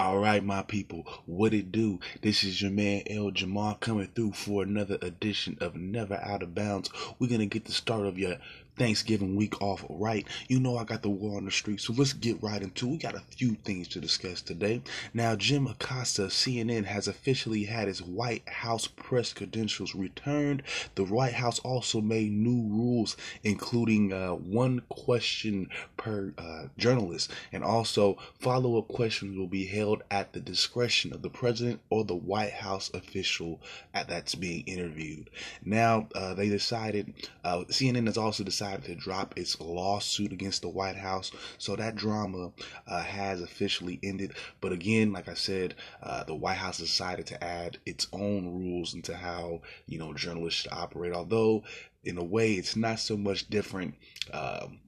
All right, my people, what it do? This is your man El Jamal coming through for another edition of Never Out of Bounds. We're gonna get the start of your Thanksgiving week off right. You know I got the war on the street, so let's get right into it. We got a few things to discuss today. Now, Jim Acosta, CNN, has officially had his White House press credentials returned. The White House also made new rules, including uh, one question per uh, journalist, and also follow-up questions will be held at the discretion of the president or the White House official that's being interviewed. Now, uh, they decided, uh, CNN has also decided to drop its lawsuit against the White House. So that drama uh, has officially ended. But again, like I said, uh, the White House decided to add its own rules into how you know journalists should operate. Although in a way, it's not so much different. Um,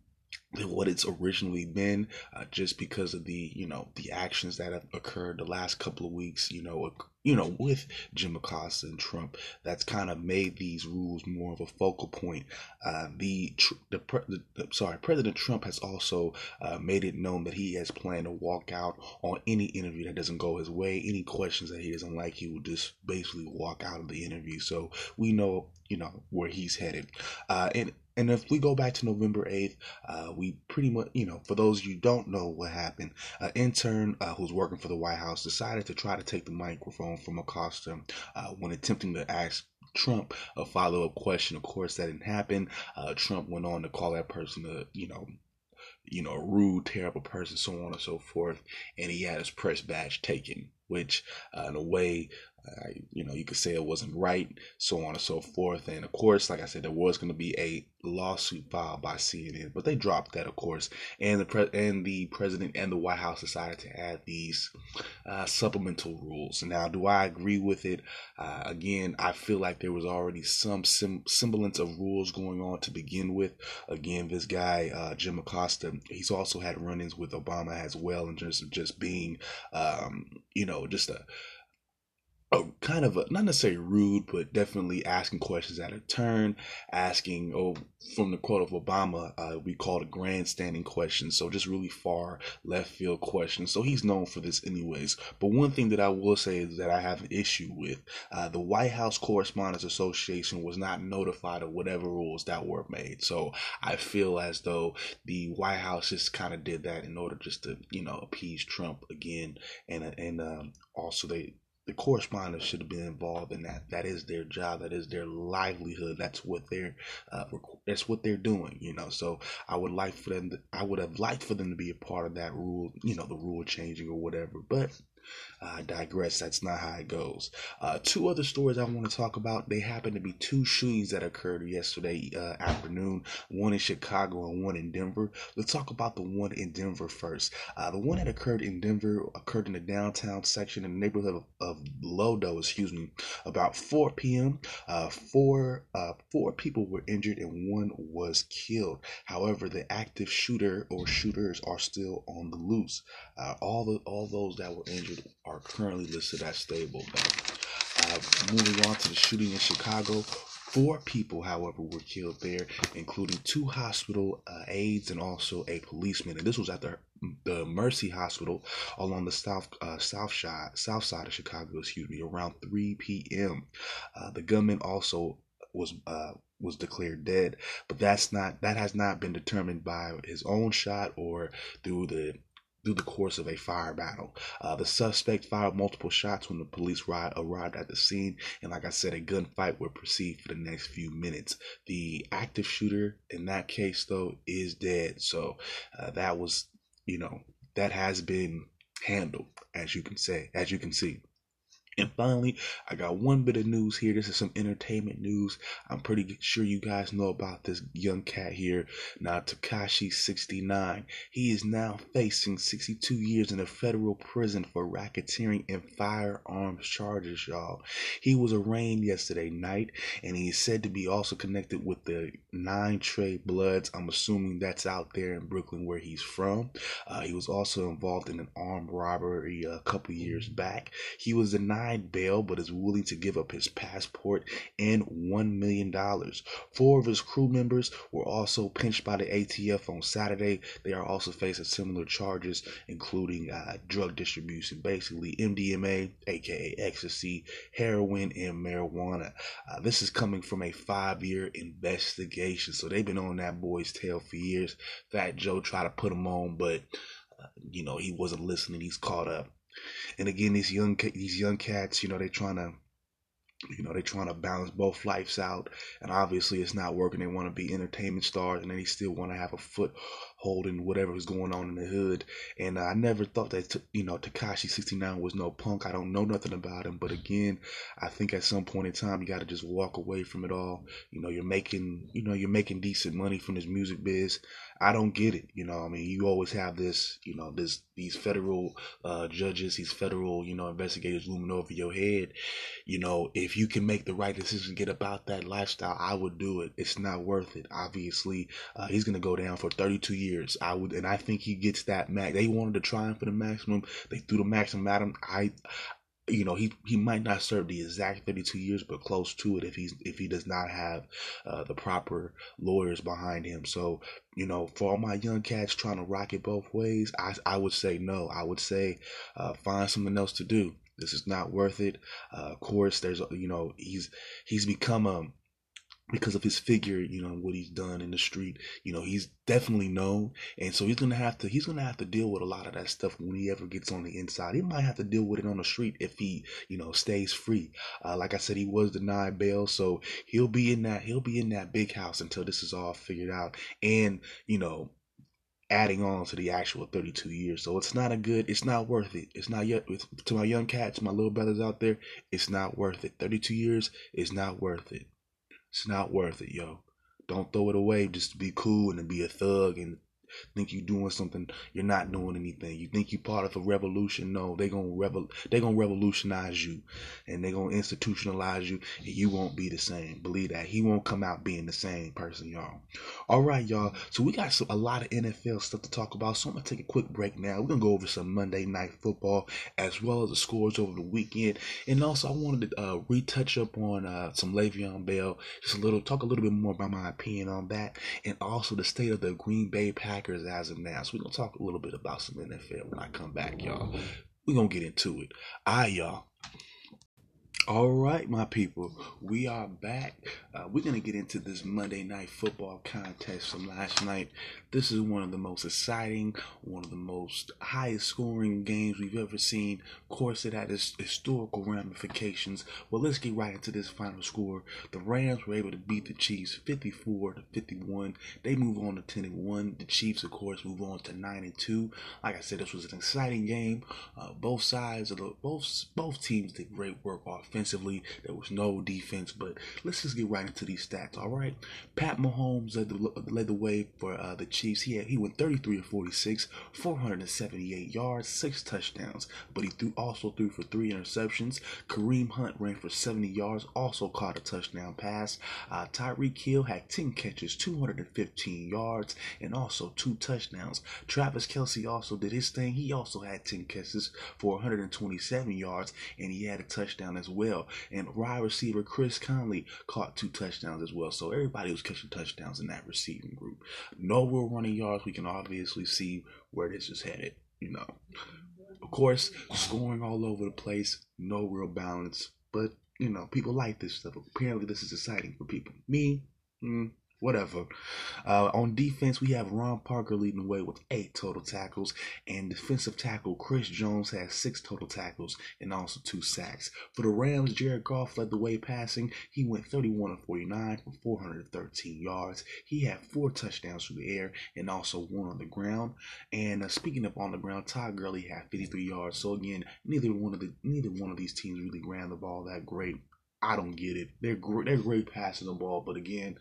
than what it's originally been uh, just because of the you know the actions that have occurred the last couple of weeks you know you know with Jim Acosta and Trump that's kind of made these rules more of a focal point. Uh, the, the, the, the, sorry President Trump has also uh, made it known that he has planned to walk out on any interview that doesn't go his way. Any questions that he doesn't like he will just basically walk out of the interview. So we know you know where he's headed. Uh, and and if we go back to November 8th, uh, we pretty much, you know, for those you don't know what happened, an intern uh, who's working for the White House decided to try to take the microphone from Acosta uh, when attempting to ask Trump a follow up question. Of course, that didn't happen. Uh, Trump went on to call that person a, you know, you know, rude, terrible person, so on and so forth. And he had his press badge taken, which, uh, in a way, uh, you know, you could say it wasn't right, so on and so forth. And of course, like I said, there was going to be a lawsuit filed by CNN, but they dropped that, of course. And the pre- and the president and the White House decided to add these uh, supplemental rules. Now, do I agree with it? Uh, again, I feel like there was already some sim- semblance of rules going on to begin with. Again, this guy uh, Jim Acosta, he's also had run-ins with Obama as well, and just just being, um, you know, just a a kind of a, not necessarily rude, but definitely asking questions at a turn, asking, oh, from the quote of Obama, uh, we call it grandstanding questions. So just really far left field questions. So he's known for this anyways. But one thing that I will say is that I have an issue with uh, the White House Correspondents Association was not notified of whatever rules that were made. So I feel as though the White House just kind of did that in order just to, you know, appease Trump again. And, and um, also they, the correspondents should have been involved in that. That is their job. That is their livelihood. That's what they're. Uh, that's what they're doing. You know. So I would like for them. To, I would have liked for them to be a part of that rule. You know, the rule changing or whatever. But I digress. That's not how it goes. Uh, two other stories I want to talk about. They happen to be two shootings that occurred yesterday uh, afternoon. One in Chicago and one in Denver. Let's talk about the one in Denver first. Uh, the one that occurred in Denver occurred in the downtown section in the neighborhood of, of Lodo, excuse me, about 4 p.m. Uh, four uh, four people were injured and one was killed. However, the active shooter or shooters are still on the loose. Uh, all the all those that were injured currently listed as stable. Uh, moving on to the shooting in Chicago, Four people, however, were killed there, including two hospital uh, aides and also a policeman. And this was at the, the Mercy Hospital along the south uh, south side south side of Chicago. Excuse me, around 3 p.m. Uh, the gunman also was uh, was declared dead, but that's not that has not been determined by his own shot or through the through the course of a fire battle. Uh, the suspect fired multiple shots when the police ride, arrived at the scene, and like I said, a gunfight would proceed for the next few minutes. The active shooter in that case, though, is dead. So uh, that was, you know, that has been handled, as you can say, as you can see. And finally, I got one bit of news here. This is some entertainment news. I'm pretty sure you guys know about this young cat here. Now, Tekashi 69. He is now facing 62 years in a federal prison for racketeering and firearms charges, y'all. He was arraigned yesterday night, and he is said to be also connected with the Nine Trey Bloods. I'm assuming that's out there in Brooklyn where he's from. Uh, he was also involved in an armed robbery a couple years back. He was denied denied bail but is willing to give up his passport and $1 million. Four of his crew members were also pinched by the ATF on Saturday. They are also facing similar charges, including uh, drug distribution, basically MDMA, aka ecstasy, heroin, and marijuana. Uh, this is coming from a five year investigation. So they've been on that boy's tail for years. Fat Joe tried to put him on, but uh, you know he wasn't listening. He's caught up. And again, these young these young cats, you know, they're trying to you know, they're trying to balance both lives out, and obviously it's not working. They want to be entertainment stars, and they still want to have a foothold in whatever is going on in the hood. And uh, I never thought that, you know, Tekashi 69 was no punk. I don't know nothing about him, but again, I think at some point in time you got to just walk away from it all. You know, you're making, you know, you're making decent money from this music biz. I don't get it. You know, I mean, you always have this, you know, this these federal uh, judges, these federal, you know, investigators looming over your head. You know, if you can make the right decision, get about that lifestyle, I would do it. It's not worth it. Obviously, uh, he's gonna go down for 32 years. I would, and I think he gets that max. They wanted to try him for the maximum. They threw the maximum at him. I, you know he he might not serve the exact 32 years but close to it if he's if he does not have uh, the proper lawyers behind him. So you know for all my young cats trying to rock it both ways i i would say no. I would say uh, find something else to do. This is not worth it. Uh, of course there's you know he's he's become a because of his figure, you know, what he's done in the street. You know, he's definitely known. And so he's gonna have to he's gonna have to deal with a lot of that stuff when he ever gets on the inside. He might have to deal with it on the street if he, you know, stays free. Uh, like I said, he was denied bail, so he'll be in that he'll be in that big house until this is all figured out. And, you know, adding on to the actual 32 years. So it's not a good, it's not worth it. It's not yet, to my young cats, my little brothers out there, it's not worth it. 32 years is not worth it. It's not worth it, yo. Don't throw it away just to be cool and to be a thug and think you're doing something, you're not doing anything. You think you're part of a revolution. No, they're gonna revol they're gonna revolutionize you and they're gonna institutionalize you and you won't be the same. Believe that. He won't come out being the same person, y'all. All right, y'all. So we got some, a lot of NFL stuff to talk about. So I'm gonna take a quick break now. We're gonna go over some Monday night football as well as the scores over the weekend. And also I wanted to uh, retouch up on uh, some Le'Veon Bell, just a little talk a little bit more about my opinion on that, and also the state of the Green Bay Packers as of now. So we're gonna talk a little bit about some NFL when I come back, y'all. We're gonna get into it. Right, y'all. All right, my people, we are back. Uh, we're going to get into this Monday night football contest from last night. This is one of the most exciting, one of the most highest scoring games we've ever seen. Of course, it had its historical ramifications. Well, let's get right into this final score. The Rams were able to beat the Chiefs 54 to 51. They move on to 10 and 1. The Chiefs, of course, move on to 9 and 2. Like I said, this was an exciting game. Uh, both sides of the both both teams did great work off offensively. There was no defense, but let's just get right into these stats. All right, Pat Mahomes led the, led the way for uh, the Chiefs. He had, he went 33 of 46, 478 yards, six touchdowns, but he threw also threw for three interceptions. Kareem Hunt ran for 70 yards, also caught a touchdown pass. Uh, Tyreek Hill had 10 catches, 215 yards, and also two touchdowns. Travis Kelce also did his thing. He also had 10 catches for 127 yards, and he had a touchdown as well well. And wide receiver Chris Conley caught two touchdowns as well. So everybody was catching touchdowns in that receiving group. No real running yards. We can obviously see where this is headed, you know. Of course, scoring all over the place, no real balance. But, you know, people like this stuff. Apparently, this is exciting for people. Me, mm, whatever. Uh, on defense, we have Ron Parker leading the way with eight total tackles, and defensive tackle Chris Jones has six total tackles and also two sacks. For the Rams, Jared Goff led the way passing. He went 31 of 49 for 413 yards. He had four touchdowns through the air and also one on the ground. And uh, speaking of on the ground, Todd Gurley had 53 yards. So again, neither one of the neither one of these teams really ran the ball that great. I don't get it. They're great. They're great passing the ball, but again,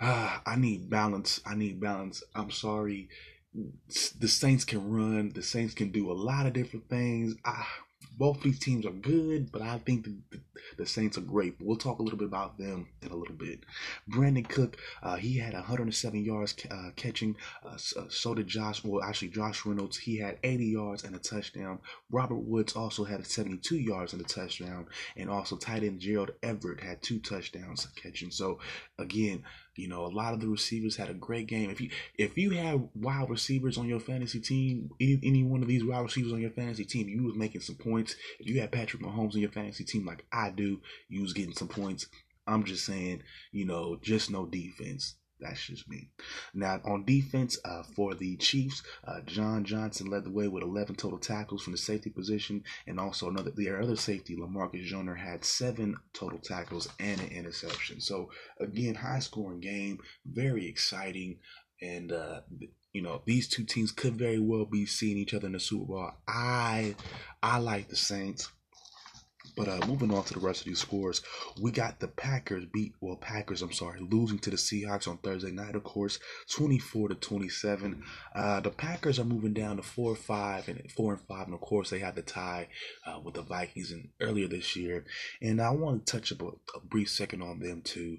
ah, I need balance. I need balance. I'm sorry. The Saints can run. The Saints can do a lot of different things. Ah, both these teams are good, but I think the, the, the, Saints are great. We'll talk a little bit about them in a little bit. Brandon Cook, uh, he had 107 yards uh, catching. Uh, uh, so did Josh. Well, actually, Josh Reynolds, he had 80 yards and a touchdown. Robert Woods also had 72 yards and a touchdown, and also tight end Gerald Everett had two touchdowns catching. So again, you know, a lot of the receivers had a great game. If you if you have wide receivers on your fantasy team, any, any one of these wide receivers on your fantasy team, you was making some points. If you had Patrick Mahomes on your fantasy team like I do, you was getting some points. I'm just saying, you know, just no defense. That's just me. Now, on defense uh, for the Chiefs, uh, John Johnson led the way with 11 total tackles from the safety position, and also another the other safety, Lamarcus Joyner, had seven total tackles and an interception. So again, high scoring game, very exciting, and uh, you know these two teams could very well be seeing each other in the Super Bowl. I I like the Saints. But uh, moving on to the rest of these scores, we got the Packers beat, well, Packers, I'm sorry, losing to the Seahawks on Thursday night, of course, 24 to 27. Uh, the Packers are moving down to four, five, and four and five, and of course they had the tie uh, with the Vikings in earlier this year. And I want to touch a, a brief second on them too.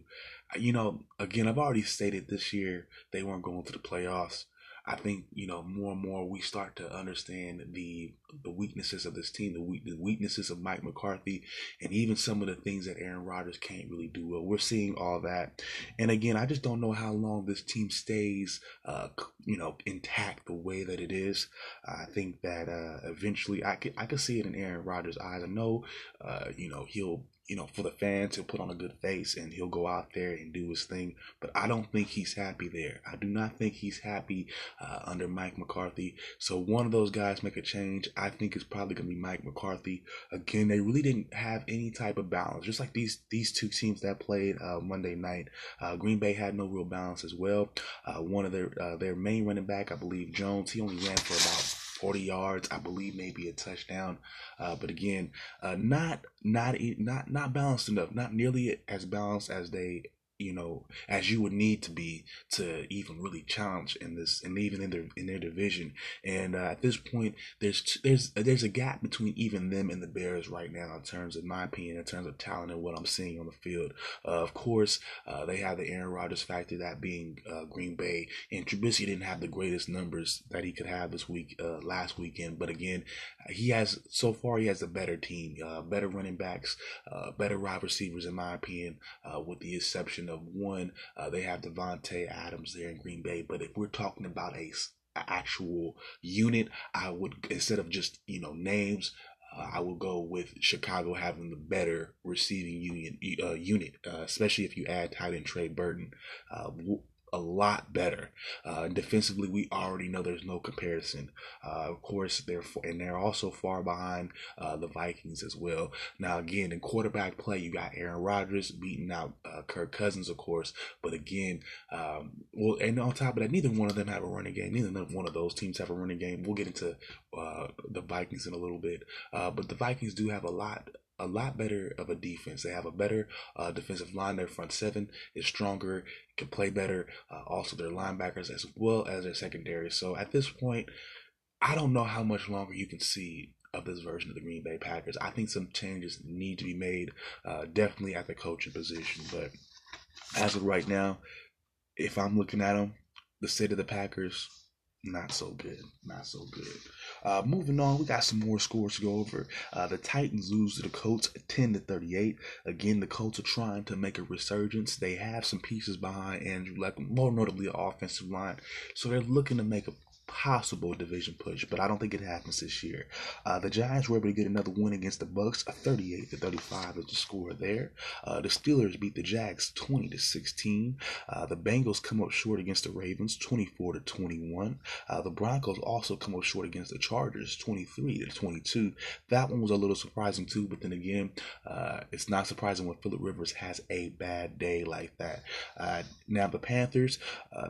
You know, again, I've already stated this year they weren't going to the playoffs. I think you know more and more we start to understand the the weaknesses of this team, the, weak, the weaknesses of Mike McCarthy, and even some of the things that Aaron Rodgers can't really do well. We're seeing all that, and again, I just don't know how long this team stays, uh, you know, intact the way that it is. I think that uh, eventually, I could I could see it in Aaron Rodgers' eyes. I know, uh, you know, he'll you know, for the fans, he'll put on a good face and he'll go out there and do his thing. But I don't think he's happy there. I do not think he's happy uh, under Mike McCarthy. So one of those guys make a change. I think it's probably going to be Mike McCarthy. Again, they really didn't have any type of balance. Just like these these two teams that played uh, Monday night, uh, Green Bay had no real balance as well. Uh, one of their uh, their main running back, I believe Jones, he only ran for about 40 yards, I believe maybe a touchdown. Uh, but again, uh, not not not not balanced enough, not nearly as balanced as they you know, as you would need to be to even really challenge in this, and even in their in their division. And uh, at this point, there's there's there's a gap between even them and the Bears right now in terms of my opinion, in terms of talent and what I'm seeing on the field. Uh, of course, uh, they have the Aaron Rodgers factor, that being uh, Green Bay, and Trubisky didn't have the greatest numbers that he could have this week, uh, last weekend. But again, he has so far he has a better team, uh, better running backs, better wide receivers, in my opinion, with the exception of one. Uh, they have Davante Adams there in Green Bay, but if we're talking about a, a actual unit, I would instead of just you know names. Uh, I will go with Chicago having the better receiving union uh, unit, uh, especially if you add tight end Trey Burton. A lot better. Uh, defensively, we already know there's no comparison. Uh, of course, they're and they're also far behind uh, the Vikings as well. Now, again, in quarterback play, you got Aaron Rodgers beating out uh, Kirk Cousins, of course. But again, um, well, and on top of that, neither one of them have a running game. Neither one of those teams have a running game. We'll get into uh, the Vikings in a little bit, uh, but the Vikings do have a lot a lot better of a defense. They have a better uh, defensive line. Their front seven is stronger, can play better. Uh, also, their linebackers as well as their secondary. So at this point, I don't know how much longer you can see of this version of the Green Bay Packers. I think some changes need to be made, uh, definitely at the coaching position. But as of right now, if I'm looking at them, the state of the Packers, not so good. Not so good. Uh, moving on, we got some more scores to go over. Uh, the Titans lose to the Colts 10 to 38. Again, the Colts are trying to make a resurgence. They have some pieces behind Andrew Luck, more notably offensive line. So they're looking to make a possible division push, but I don't think it happens this year. Uh, the Giants were able to get another win against the Bucs, a 38 to 35 is the score there. Uh, the Steelers beat the Jags 20 to 16. Uh, the Bengals come up short against the Ravens 24 to 21. Uh, the Broncos also come up short against the Chargers 23 to 22. That one was a little surprising too, but then again, uh, it's not surprising when Philip Rivers has a bad day like that. Now the Panthers,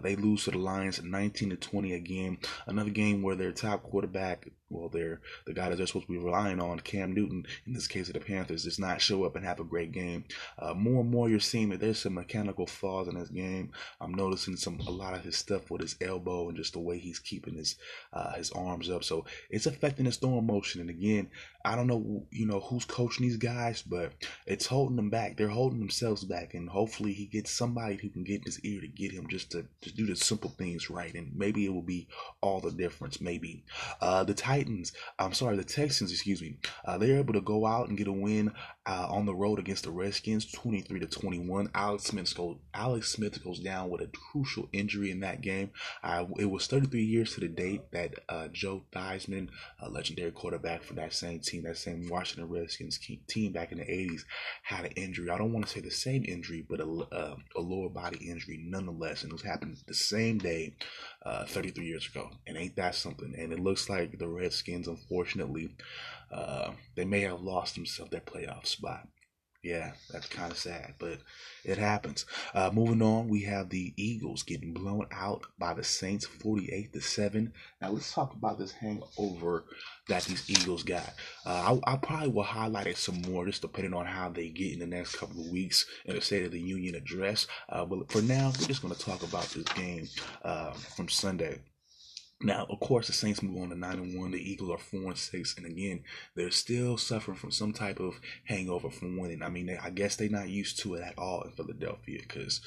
they lose to the Lions 19 to 20 again. Another game where their top quarterback well, they're the guy that they're supposed to be relying on, Cam Newton, in this case of the Panthers, does not show up and have a great game. Uh, more and more, you're seeing that there's some mechanical flaws in his game. I'm noticing some a lot of his stuff with his elbow and just the way he's keeping his uh, his arms up. So it's affecting his throwing motion. And again, I don't know, you know, who's coaching these guys, but it's holding them back. They're holding themselves back, and hopefully he gets somebody who can get in his ear to get him just to just do the simple things right, and maybe it will be all the difference. Maybe uh, the Titans, I'm sorry, the Texans, excuse me, uh, they're able to go out and get a win uh, on the road against the Redskins, 23 to 21. Alex Smith goes, Alex Smith goes down with a crucial injury in that game. Uh, it was 33 years to the date that uh, Joe Theismann, a legendary quarterback for that same team, that same Washington Redskins team back in the 80s, had an injury. I don't want to say the same injury, but a, uh, a lower body injury nonetheless. And it was happening the same day uh, 33 years ago. And ain't that something? And it looks like the Redskins, unfortunately, uh, they may have lost themselves their playoff spot. Yeah, that's kind of sad, but it happens. Uh, moving on, we have the Eagles getting blown out by the Saints, forty-eight to seven. Now let's talk about this hangover that these Eagles got. Uh, I, I, probably will highlight it some more, just depending on how they get in the next couple of weeks in the State of the Union address. Uh, but for now, we're just going to talk about this game uh, from Sunday. Now, of course, the Saints move on to nine and one. The Eagles are four and six, and again, they're still suffering from some type of hangover from winning. I mean, I guess they're not used to it at all in Philadelphia, because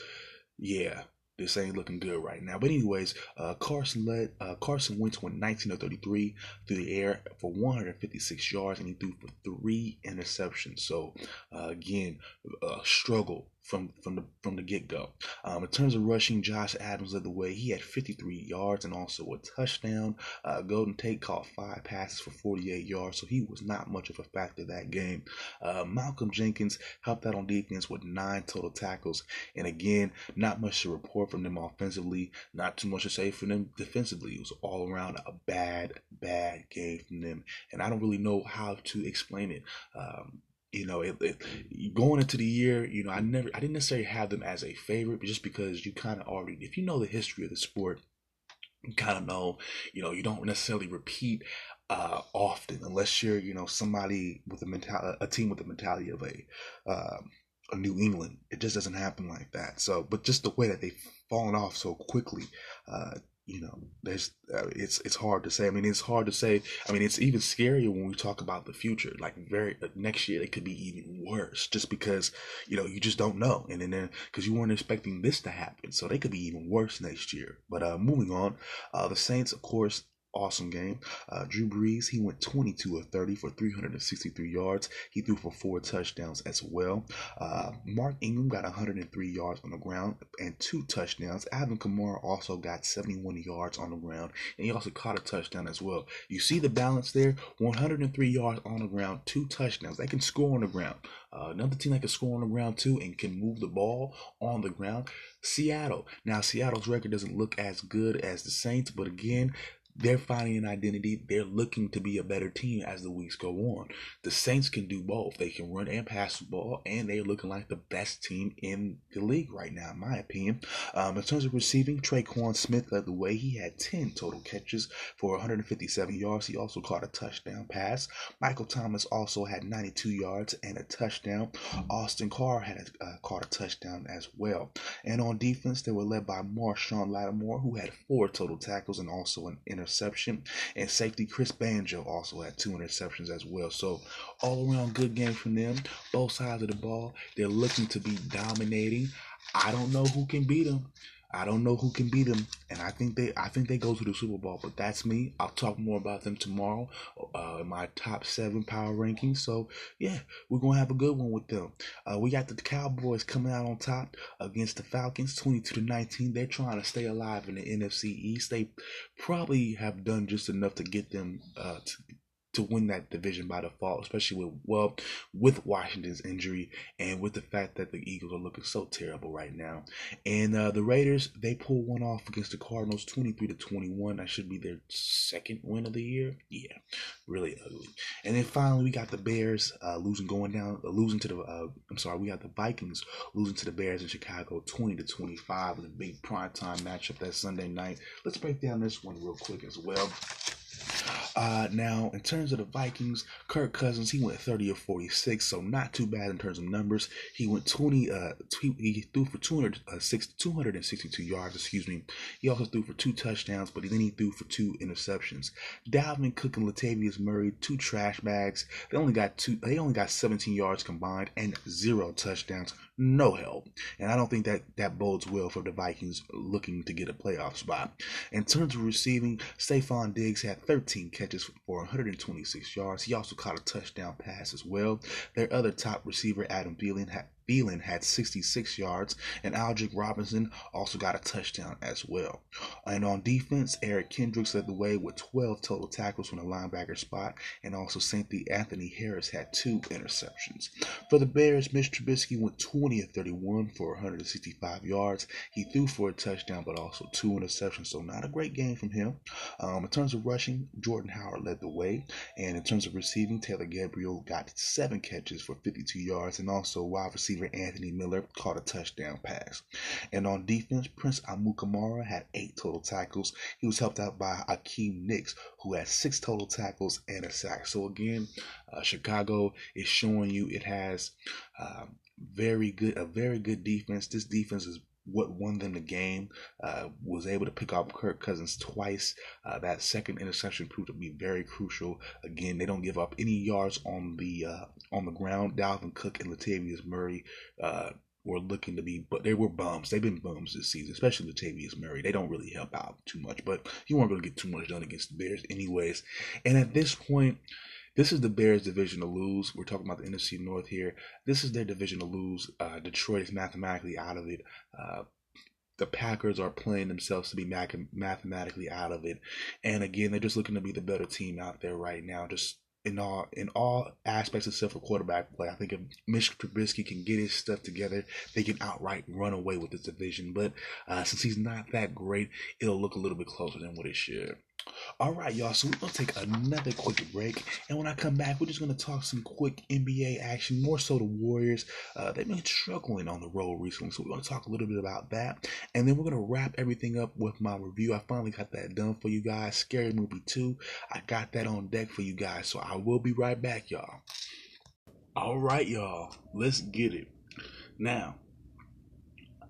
yeah, this ain't looking good right now. But anyways, uh, Carson led. Uh, Carson Wentz went 19 of 33 through the air for 156 yards, and he threw for three interceptions. So uh, again, a struggle from from the from the get go. Um, in terms of rushing, Josh Adams led the way. He had 53 yards and also a touchdown. Uh, Golden Tate caught five passes for 48 yards, so he was not much of a factor that game. Uh, Malcolm Jenkins helped out on defense with nine total tackles, and again, not much to report from them offensively. Not too much to say from them defensively. It was all around a bad, bad game from them, and I don't really know how to explain it. Um, you know, it, it, going into the year, you know, I never, I didn't necessarily have them as a favorite, but just because you kind of already, if you know the history of the sport, you kind of know, you know, you don't necessarily repeat uh, often unless you're, you know, somebody with a mental, a team with the mentality of a, um, a New England. It just doesn't happen like that. So, but just the way that they've fallen off so quickly, uh, you know, there's uh, it's it's hard to say. I mean, it's hard to say. I mean, it's even scarier when we talk about the future. Like very uh, next year, it could be even worse, just because you know you just don't know, and then because you weren't expecting this to happen, so they could be even worse next year. But uh, moving on, uh, the Saints, of course, awesome game. Uh, Drew Brees, he went 22 of 30 for 363 yards. He threw for four touchdowns as well. Uh, Mark Ingram got 103 yards on the ground and two touchdowns. Alvin Kamara also got 71 yards on the ground and he also caught a touchdown as well. You see the balance there 103 yards on the ground, two touchdowns. They can score on the ground. Uh, another team that can score on the ground too and can move the ball on the ground. Seattle. Now, Seattle's record doesn't look as good as the Saints, but again, they're finding an identity. They're looking to be a better team as the weeks go on. The Saints can do both. They can run and pass the ball, and they're looking like the best team in the league right now, in my opinion. Um, in terms of receiving, Tre'Quan Smith led the way. He had 10 total catches for 157 yards. He also caught a touchdown pass. Michael Thomas also had 92 yards and a touchdown. Austin Carr had uh, caught a touchdown as well. And on defense, they were led by Marshon Lattimore, who had four total tackles and also an interception interception. And safety Chris Banjo also had two interceptions as well. So all around good game from them. Both sides of the ball. They're looking to be dominating. I don't know who can beat them. I don't know who can beat them, and I think they I think they go to the Super Bowl. But that's me. I'll talk more about them tomorrow uh, in my top seven power rankings. So yeah, we're gonna have a good one with them. Uh, we got the Cowboys coming out on top against the Falcons, twenty two to nineteen. They're trying to stay alive in the NFC East. They probably have done just enough to get them uh, to to win that division by default, especially with well with Washington's injury and with the fact that the Eagles are looking so terrible right now. And uh, the Raiders they pull one off against the Cardinals, twenty three to twenty one. That should be their second win of the year. Yeah, really ugly. And then finally we got the Bears uh, losing, going down, uh, losing to the. Uh, I'm sorry, we got the Vikings losing to the Bears in Chicago, twenty to twenty five, in a big prime time matchup that Sunday night. Let's break down this one real quick as well. Uh, now, in terms of the Vikings, Kirk Cousins, he went 30 of 46, so not too bad in terms of numbers. He went 20, uh, he threw for 200, uh, 262 yards, excuse me. He also threw for two touchdowns, but then he threw for two interceptions. Dalvin Cook and Latavius Murray, two trash bags. They only got two, they only got 17 yards combined and zero touchdowns no help. And I don't think that that bodes well for the Vikings looking to get a playoff spot. In terms of receiving, Stefon Diggs had 13 catches for 126 yards. He also caught a touchdown pass as well. Their other top receiver, Adam Thielen, had Thielen had 66 yards, and Aldrick Robinson also got a touchdown as well. And on defense, Eric Kendricks led the way with 12 total tackles from the linebacker spot, and also Cynthia Anthony Harris had two interceptions. For the Bears, Mitch Trubisky went 20 of 31 for 165 yards. He threw for a touchdown, but also two interceptions, so not a great game from him. Um, in terms of rushing, Jordan Howard led the way, and in terms of receiving, Taylor Gabriel got seven catches for 52 yards, and also wide receiver receiver Anthony Miller caught a touchdown pass. And on defense, Prince Amukamara had eight total tackles. He was helped out by Akiem Hicks, who had six total tackles and a sack. So again, uh, Chicago is showing you it has uh, very good a very good defense. This defense is what won them the game. Uh, was able to pick off Kirk Cousins twice. Uh, that second interception proved to be very crucial. Again, they don't give up any yards on the uh, on the ground. Dalvin Cook and Latavius Murray uh, were looking to be, but they were bums. They've been bums this season, especially Latavius Murray. They don't really help out too much, but you weren't going to get too much done against the Bears, anyways. And at this point. This is the Bears' division to lose. We're talking about the NFC North here. This is their division to lose. Uh, Detroit is mathematically out of it. Uh, the Packers are playing themselves to be mathematically out of it. And again, they're just looking to be the better team out there right now. Just in all in all aspects except for quarterback play. I think if Mitch Trubisky can get his stuff together, they can outright run away with this division. But uh, since he's not that great, it'll look a little bit closer than what it should. All right, y'all. So we're gonna take another quick break, and when I come back, we're just gonna talk some quick NBA action. More so, the Warriors. Uh, they've been struggling on the road recently, so we're gonna talk a little bit about that, and then we're gonna wrap everything up with my review. I finally got that done for you guys. Scary Movie Two. I got that on deck for you guys, so I will be right back, y'all. All right, y'all. Let's get it. Now,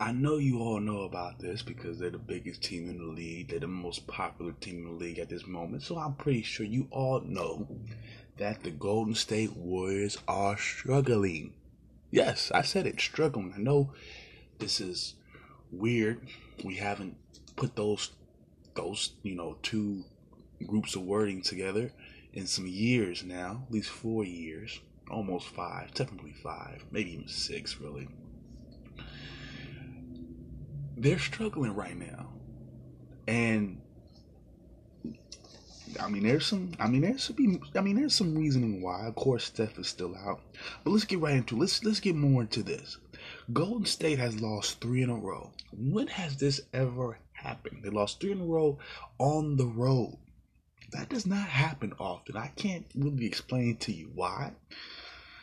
I know you all know about this because they're the biggest team in the league. They're the most popular team in the league at this moment. So I'm pretty sure you all know that the Golden State Warriors are struggling. Yes, I said it, struggling. I know this is weird. We haven't put those those, you know, two groups of wording together in some years now, at least 4 years, almost 5, technically 5, maybe even 6 really they're struggling right now. And I mean, there's some. I mean, there's some. I mean, there's some reasoning why. Of course, Steph is still out, but let's get right into. Let's let's get more into this. Golden State has lost three in a row. When has this ever happened? They lost three in a row on the road. That does not happen often. I can't really explain to you why.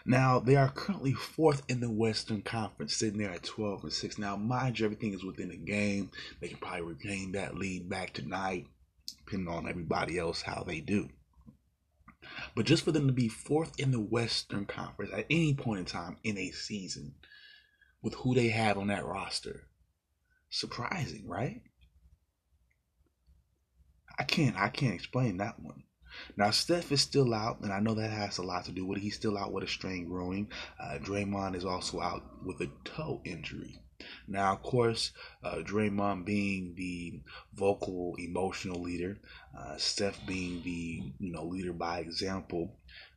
Now they are currently fourth in the Western Conference, sitting there at 12 and 6. Now, mind you, everything is within the game. They can probably regain that lead back tonight, depending on everybody else how they do. But just for them to be fourth in the Western Conference at any point in time in a season with who they have on that roster, surprising, right? I can't I can't explain that one. Now, Steph is still out, and I know that has a lot to do with it. He's still out with a strain growing. Uh, Draymond is also out with a toe injury. Now, of course, uh, Draymond being the vocal, emotional leader, uh, Steph being the you know leader by example.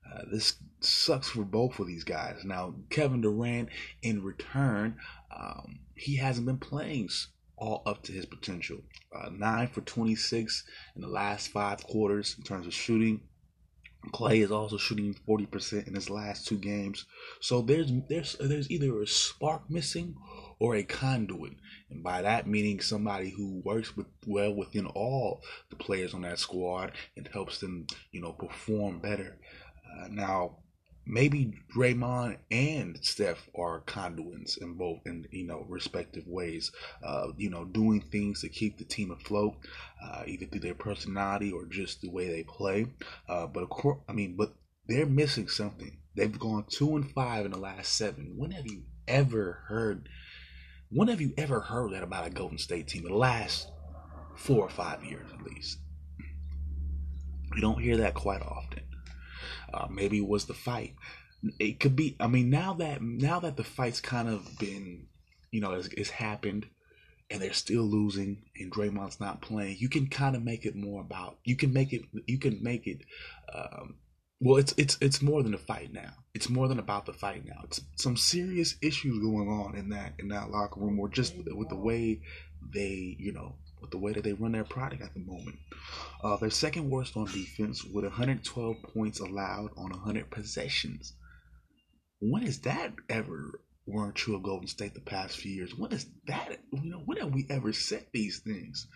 Uh, this sucks for both of these guys. Now, Kevin Durant, in return, um, he hasn't been playing all up to his potential. Uh, nine for 26 in the last five quarters in terms of shooting. Clay is also shooting 40% in his last two games. So there's there's there's either a spark missing or a conduit. And by that meaning somebody who works with well within all the players on that squad and helps them, you know, perform better. Uh, now maybe Draymond and Steph are conduits in both in you know respective ways. Uh, you know, doing things to keep the team afloat, uh, either through their personality or just the way they play. Uh, but of course, I mean, but they're missing something. They've gone two and five in the last seven. When have you ever heard? When have you ever heard that about a Golden State team? In the last four or five years, at least. You don't hear that quite often. Uh, maybe it was the fight. It could be. I mean, now that now that the fight's kind of been, you know, it's, it's happened, and they're still losing, and Draymond's not playing. You can kind of make it more about. You can make it. You can make it. Um, well, it's it's it's more than a fight now. It's more than about the fight now. It's some serious issues going on in that in that locker room, or just with the way they, you know, with the way that they run their product at the moment. Uh, they're second worst on defense with 112 points allowed on 100 possessions. When has that ever weren't true of Golden State the past few years? When is that? You know, when have we ever said these things?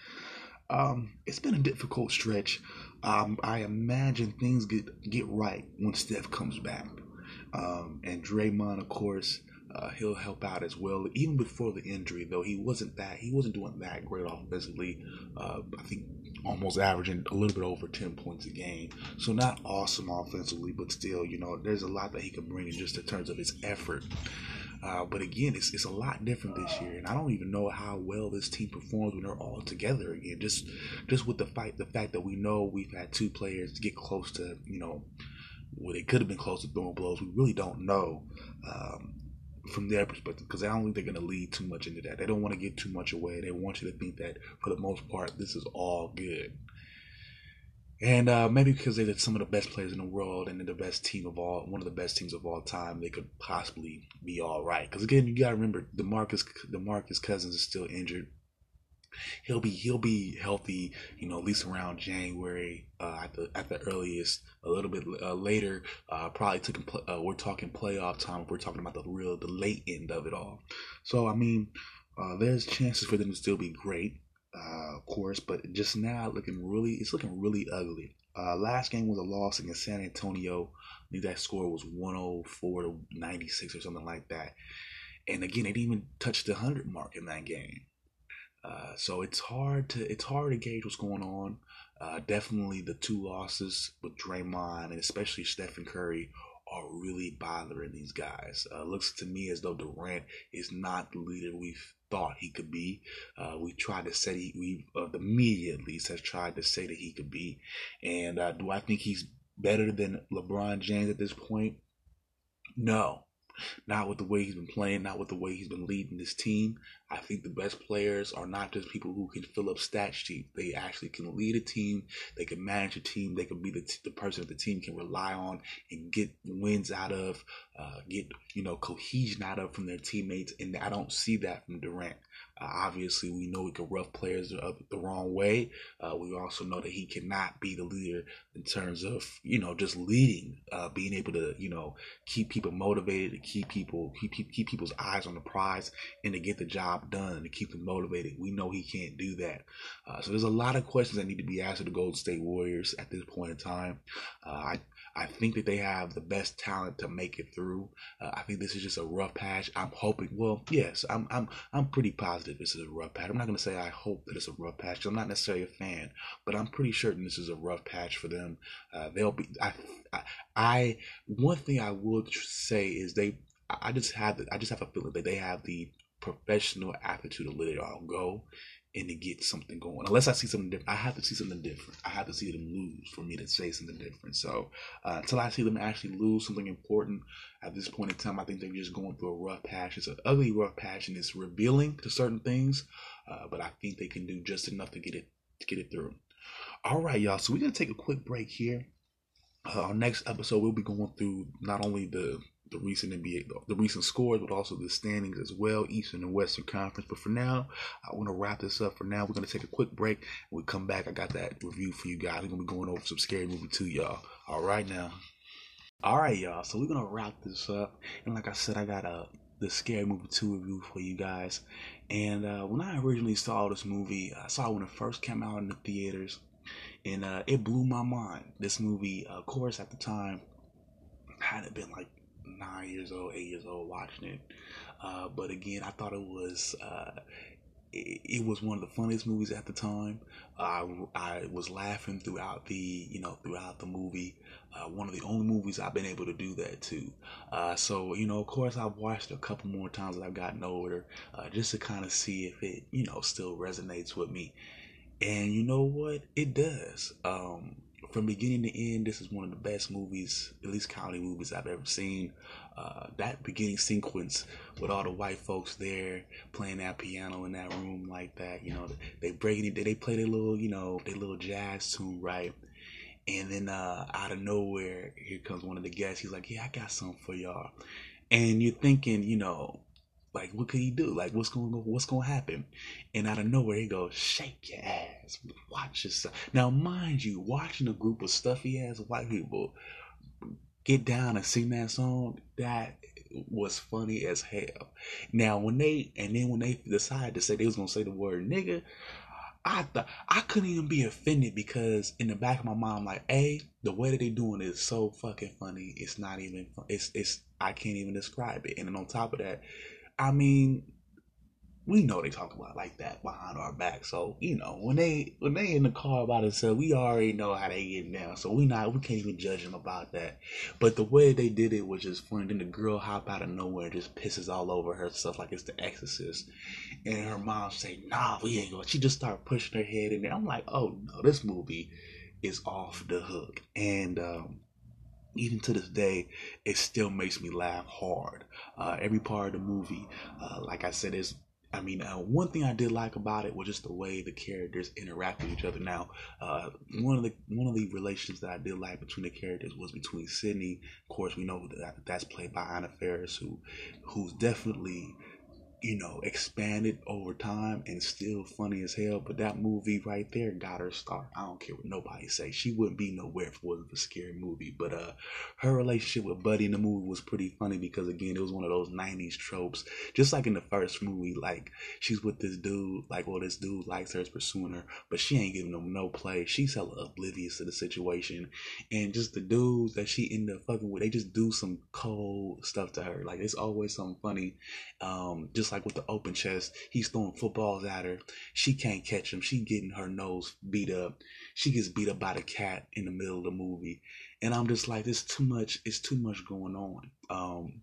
Um, it's been a difficult stretch. Um, I imagine things get get right when Steph comes back, um, and Draymond, of course, uh, he'll help out as well. Even before the injury, though, he wasn't that he wasn't doing that great offensively. Uh, I think almost averaging a little bit over ten points a game. So not awesome offensively, but still, you know, there's a lot that he can bring in just in terms of his effort. Uh, but again, it's, it's a lot different this year, and I don't even know how well this team performs when they're all together again. Just just with the fight, the fact that we know we've had two players get close to, you know, well, they could have been close to throwing blows. We really don't know. Um, from their perspective because I don't think they're going to lead too much into that. They don't want to get too much away. They want you to think that for the most part, this is all good. And uh, maybe because they're some of the best players in the world and they're the best team of all, one of the best teams of all time, they could possibly be all right. Because again, you got to remember, DeMarcus, DeMarcus Cousins is still injured he'll be he'll be healthy, you know, at least around January uh, at the at the earliest. A little bit uh, later, uh, probably took uh, we're talking playoff time. if We're talking about the real the late end of it all. So I mean, uh, there's chances for them to still be great, uh, of course, but just now looking really it's looking really ugly. Uh, last game was a loss against San Antonio. I think that score was 104 to 96 or something like that. And again, they didn't even touch the 100 mark in that game. Uh, so it's hard to it's hard to gauge what's going on. Uh, definitely the two losses with Draymond and especially Stephen Curry are really bothering these guys. Uh, looks to me as though Durant is not the leader we thought he could be. Uh, we tried to say he, we uh, the media at least has tried to say that he could be. And uh, do I think he's better than LeBron James at this point? No, not with the way he's been playing, not with the way he's been leading this team. I think the best players are not just people who can fill up stat sheets. They actually can lead a team. They can manage a team. They can be the, t- the person that the team can rely on and get wins out of, uh, get you know cohesion out of from their teammates. And I don't see that from Durant. Uh, obviously, we know he can rough players the, the wrong way. Uh, we also know that he cannot be the leader in terms of you know just leading, uh, being able to you know keep people motivated, to keep people keep keep people's eyes on the prize, and to get the job done to keep them motivated. We know he can't do that. Uh, so there's a lot of questions that need to be asked of the Golden State Warriors at this point in time. Uh, I I think that they have the best talent to make it through. Uh, I think this is just a rough patch. I'm hoping. Well, yes, I'm I'm I'm pretty positive this is a rough patch. I'm not going to say I hope that it's a rough patch. I'm not necessarily a fan, but I'm pretty certain this is a rough patch for them. Uh, they'll be. I, I, I one thing I would say is they. I just have the, I just have a feeling that they have the professional aptitude to let it all go and to get something going. Unless I see something different, I have to see something different. I have to see them lose for me to say something different. So uh, until I see them actually lose something important at this point in time, I think they're just going through a rough patch. It's an ugly rough patch, and it's revealing to certain things. Uh, but I think they can do just enough to get it to get it through. All right, y'all. So we're gonna take a quick break here. Uh, our next episode, we'll be going through not only the the recent NBA, the recent scores, but also the standings as well, Eastern and Western Conference. But for now, I want to wrap this up. For now, we're to take a quick break. When we come back, I got that review for you guys. We're to be going over some scary movie too, y'all. All right now. All right, y'all. So we're to wrap this up. And like I said, I got a the scary movie 2 review for you guys. And uh, when I originally saw this movie, I saw it when it first came out in the theaters. And uh, it blew my mind. This movie, of course, at the time, had it been like nine years old, eight years old watching it. Uh, but again, I thought it was uh, it, was one of the funniest movies at the time. I I was laughing throughout the you know throughout the movie. Uh, one of the only movies I've been able to do that to. Uh, so you know, of course, I've watched a couple more times as I've gotten older, uh, just to kind of see if it you know still resonates with me. And you know what? It does. Um, from beginning to end, this is one of the best movies, at least comedy movies I've ever seen. Uh, that beginning sequence with all the white folks there playing that piano in that room like that, you know, they break it, they play their little, you know, their little jazz tune, right? And then uh, out of nowhere, here comes one of the guests. He's like, "Yeah, I got something for y'all." And you're thinking, you know, like what could he do? Like what's going on? What's going to happen? And out of nowhere, he goes, "Shake your ass, watch yourself." Now, mind you, watching a group of stuffy ass white people get down and sing that song, that was funny as hell. Now, when they and then when they decided to say they was gonna say the word nigga, I thought I couldn't even be offended because in the back of my mind, I'm like, a the way that they doing is so fucking funny. It's not even. It's it's. I can't even describe it. And then on top of that, I mean, we know they talk about like that behind our back. So you know when they when they in the car by themselves, we already know how they get down. So we not we can't even judge them about that. But the way they did it was just funny. Then the girl hop out of nowhere just pisses all over her stuff like it's the Exorcist, and her mom say, "Nah, we ain't going." She just start pushing her head in there. I'm like, "Oh no, this movie is off the hook." And um, even to this day, it still makes me laugh hard. Uh, every part of the movie, uh, like I said, is I mean, uh, one thing I did like about it was just the way the characters interact with each other. Now, uh, one of the one of the relations that I did like between the characters was between Sidney. Of course, we know that that's played by Anna Faris, who who's definitely you know, expanded over time and still funny as hell. But that movie right there got her start. I don't care what nobody say. She wouldn't be nowhere if it wasn't a scary movie. But uh her relationship with Buddy in the movie was pretty funny because again it was one of those nineties tropes. Just like in the first movie, like she's with this dude, like well this dude likes her, is pursuing her, but she ain't giving him no play. She's hella oblivious to the situation. And just the dudes that she ended up fucking with, they just do some cold stuff to her. Like it's always something funny. Um just like with the open chest. He's throwing footballs at her. She can't catch him. She getting her nose beat up. She gets beat up by the cat in the middle of the movie. And I'm just like, it's too much. It's too much going on. Um,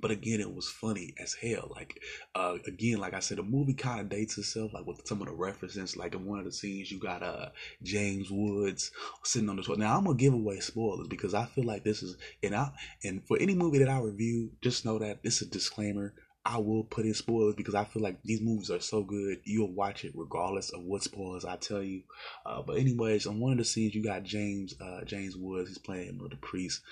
but again, it was funny as hell. Like, uh, again, like I said, the movie kind of dates itself, like with some of the references. Like in one of the scenes, you got uh James Woods sitting on the toilet. Now I'm gonna give away spoilers because I feel like this is, and I and for any movie that I review, just know that this is a disclaimer. I will put in spoilers because I feel like these movies are so good. You'll watch it regardless of what spoilers I tell you. Uh, but anyways, on one of the scenes, you got James uh, James Woods. He's playing the priest,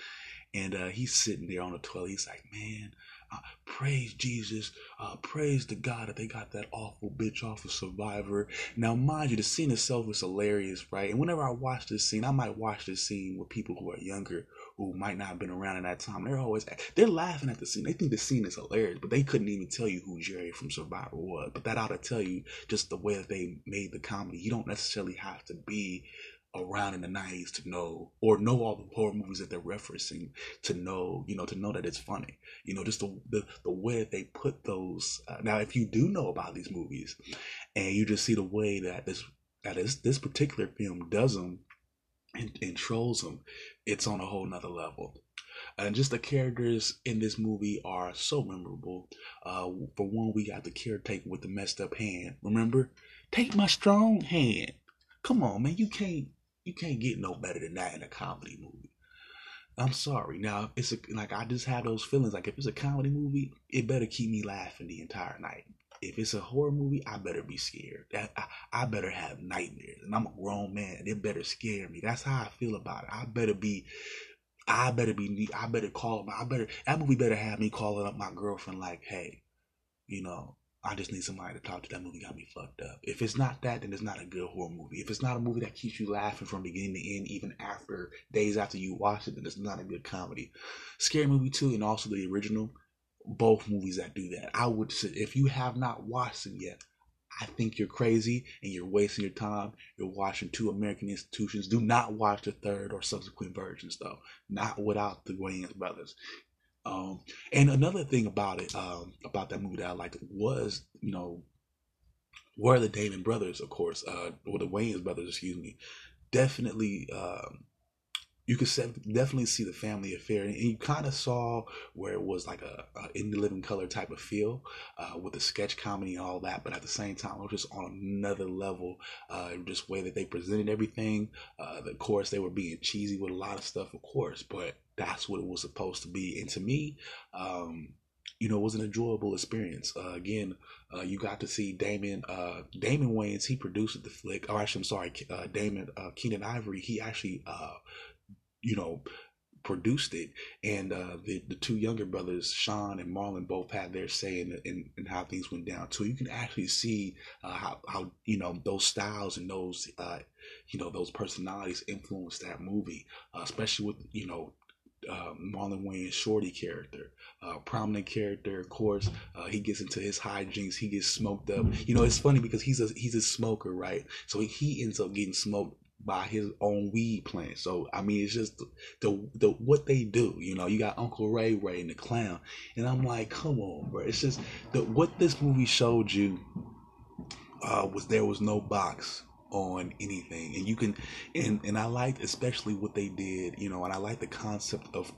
and uh, he's sitting there on the toilet. He's like, man. Uh, praise Jesus, uh, praise the God that they got that awful bitch off of Survivor. Now, mind you, the scene itself is hilarious, right? And whenever I watch this scene, I might watch this scene with people who are younger who might not have been around in that time. They're always they're laughing at the scene. They think the scene is hilarious, but they couldn't even tell you who Jerri from Survivor was. But that ought to tell you just the way that they made the comedy. You don't necessarily have to be around in the 90s to know or know all the horror movies that they're referencing to know you know to know that it's funny you know just the the, the way that they put those uh, now if you do know about these movies and you just see the way that this that is this this particular film does them and, and trolls them, it's on a whole nother level. And just the characters in this movie are so memorable. Uh, for one, we got the caretaker with the messed up hand. Remember, take my strong hand. Come on, man, you can't you can't get no better than that in a comedy movie. I'm sorry. Now, it's a, like I just have those feelings. Like if it's a comedy movie, it better keep me laughing the entire night if it's a horror movie, I better be scared. That I, I, better have nightmares, and I'm a grown man. It better scare me. That's how I feel about it. I better be. I better be. I better call. I better. That movie better have me calling up my girlfriend like, hey, you know, I just need somebody to talk to. That movie got me fucked up. If it's not that, then it's not a good horror movie. If it's not a movie that keeps you laughing from beginning to end, even after days after you watch it, then it's not a good comedy. Scary movie too, and also the original both movies that do that. I would say if you have not watched them yet, I think you're crazy and you're wasting your time. You're watching two American institutions. Do not watch the third or subsequent versions, though. Not without the Wayans brothers. Um, and another thing about it, um, about that movie that I liked was, you know, were the Damon brothers, of course, uh, or the Wayans brothers, excuse me. Definitely, um, you could definitely see the family affair, and you kind of saw where it was like a, a in the living color type of feel uh, with the sketch comedy and all that. But at the same time, it was just on another level, uh, just way that they presented everything. Uh, of course, they were being cheesy with a lot of stuff, of course, but that's what it was supposed to be. And to me, um, you know, it was an enjoyable experience. Uh, again, uh, you got to see Damon, uh, Damon Wayans, he produced the flick. Or actually, I'm sorry, uh, Damon, uh, Keenen Ivory, he actually, uh, you know, produced it. And uh, the, the two younger brothers, Sean and Marlon, both had their say in, in, in how things went down. So you can actually see uh, how, how, you know, those styles and those, uh, you know, those personalities influenced that movie, uh, especially with, you know, uh, Marlon Wayans' Shorty character, uh, prominent character. Of course, he gets into his hijinks. He gets smoked up. You know, it's funny because he's a he's a smoker, right? So he ends up getting smoked by his own weed plant. So I mean, it's just the, the, the what they do. You know, you got Uncle Ray Ray and the clown, and I'm like, come on, bro. It's just the what this movie showed you uh, was there was no box on anything and you can and and I liked especially what they did you know and I like the concept of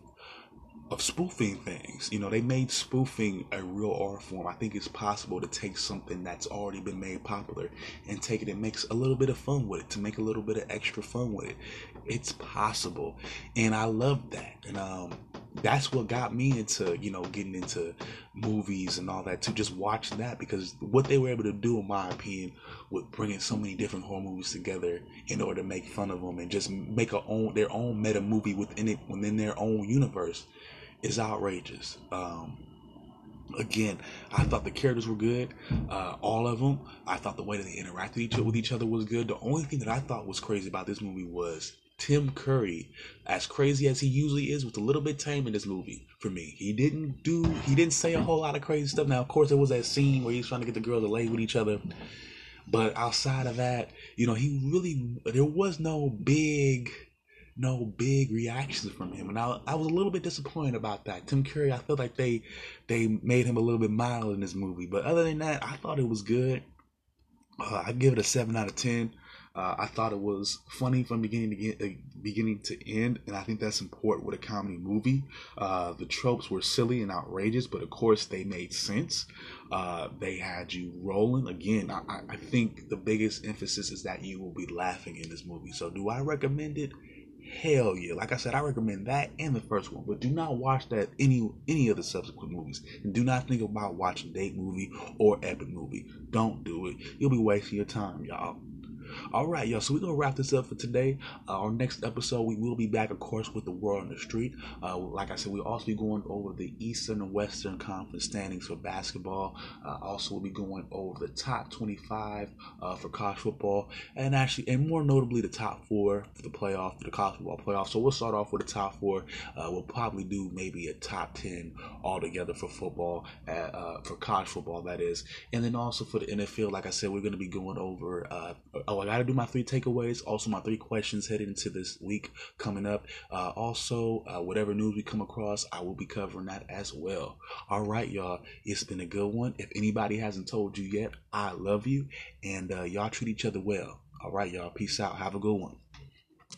of spoofing things. You know, they made spoofing a real art form. I think it's possible to take something that's already been made popular and take it and make a little bit of fun with it, to make a little bit of extra fun with it. It's possible. And I love that. And um that's what got me into you know getting into movies and all that to just watch that because what they were able to do in my opinion with bringing so many different horror movies together in order to make fun of them and just make a own their own meta movie within it within their own universe is outrageous um, again i thought the characters were good uh, all of them i thought the way that they interacted with each other was good the only thing that i thought was crazy about this movie was Tim Curry, as crazy as he usually is, was a little bit tame in this movie for me. He didn't do, he didn't say a whole lot of crazy stuff. Now, of course, there was that scene where he's trying to get the girls to lay with each other. But outside of that, you know, he really, there was no big, no big reactions from him. And I, I was a little bit disappointed about that. Tim Curry, I felt like they, they made him a little bit mild in this movie. But other than that, I thought it was good. Uh, I give it a 7 out of 10. Uh, I thought it was funny from beginning to get, uh, beginning to end, and I think that's important with a comedy movie. Uh, the tropes were silly and outrageous, but of course they made sense. Uh, they had you rolling. Again, I, I think the biggest emphasis is that you will be laughing in this movie. So, do I recommend it? Hell yeah! Like I said, I recommend that and the first one, but do not watch that any any of the subsequent movies, and do not think about watching date movie or epic movie. Don't do it. You'll be wasting your time, y'all. All right, y'all. So we're gonna wrap this up for today. Uh, our next episode, we will be back, of course, with the world on the street. Uh, like I said, we'll also be going over the Eastern and Western Conference standings for basketball. Uh, also, we'll be going over the top 25 uh, for college football, and actually, and more notably, the top four for the playoff, for the college football playoff. So we'll start off with the top four. Uh, we'll probably do maybe a top 10 altogether for football, uh, for college football, that is, and then also for the NFL. Like I said, we're gonna be going over. oh, I got to do my three takeaways. Also, my three questions heading into this week coming up. Uh, also, uh, whatever news we come across, I will be covering that as well. All right, y'all. It's been a good one. If anybody hasn't told you yet, I love you, and uh, y'all treat each other well. All right, y'all. Peace out. Have a good one.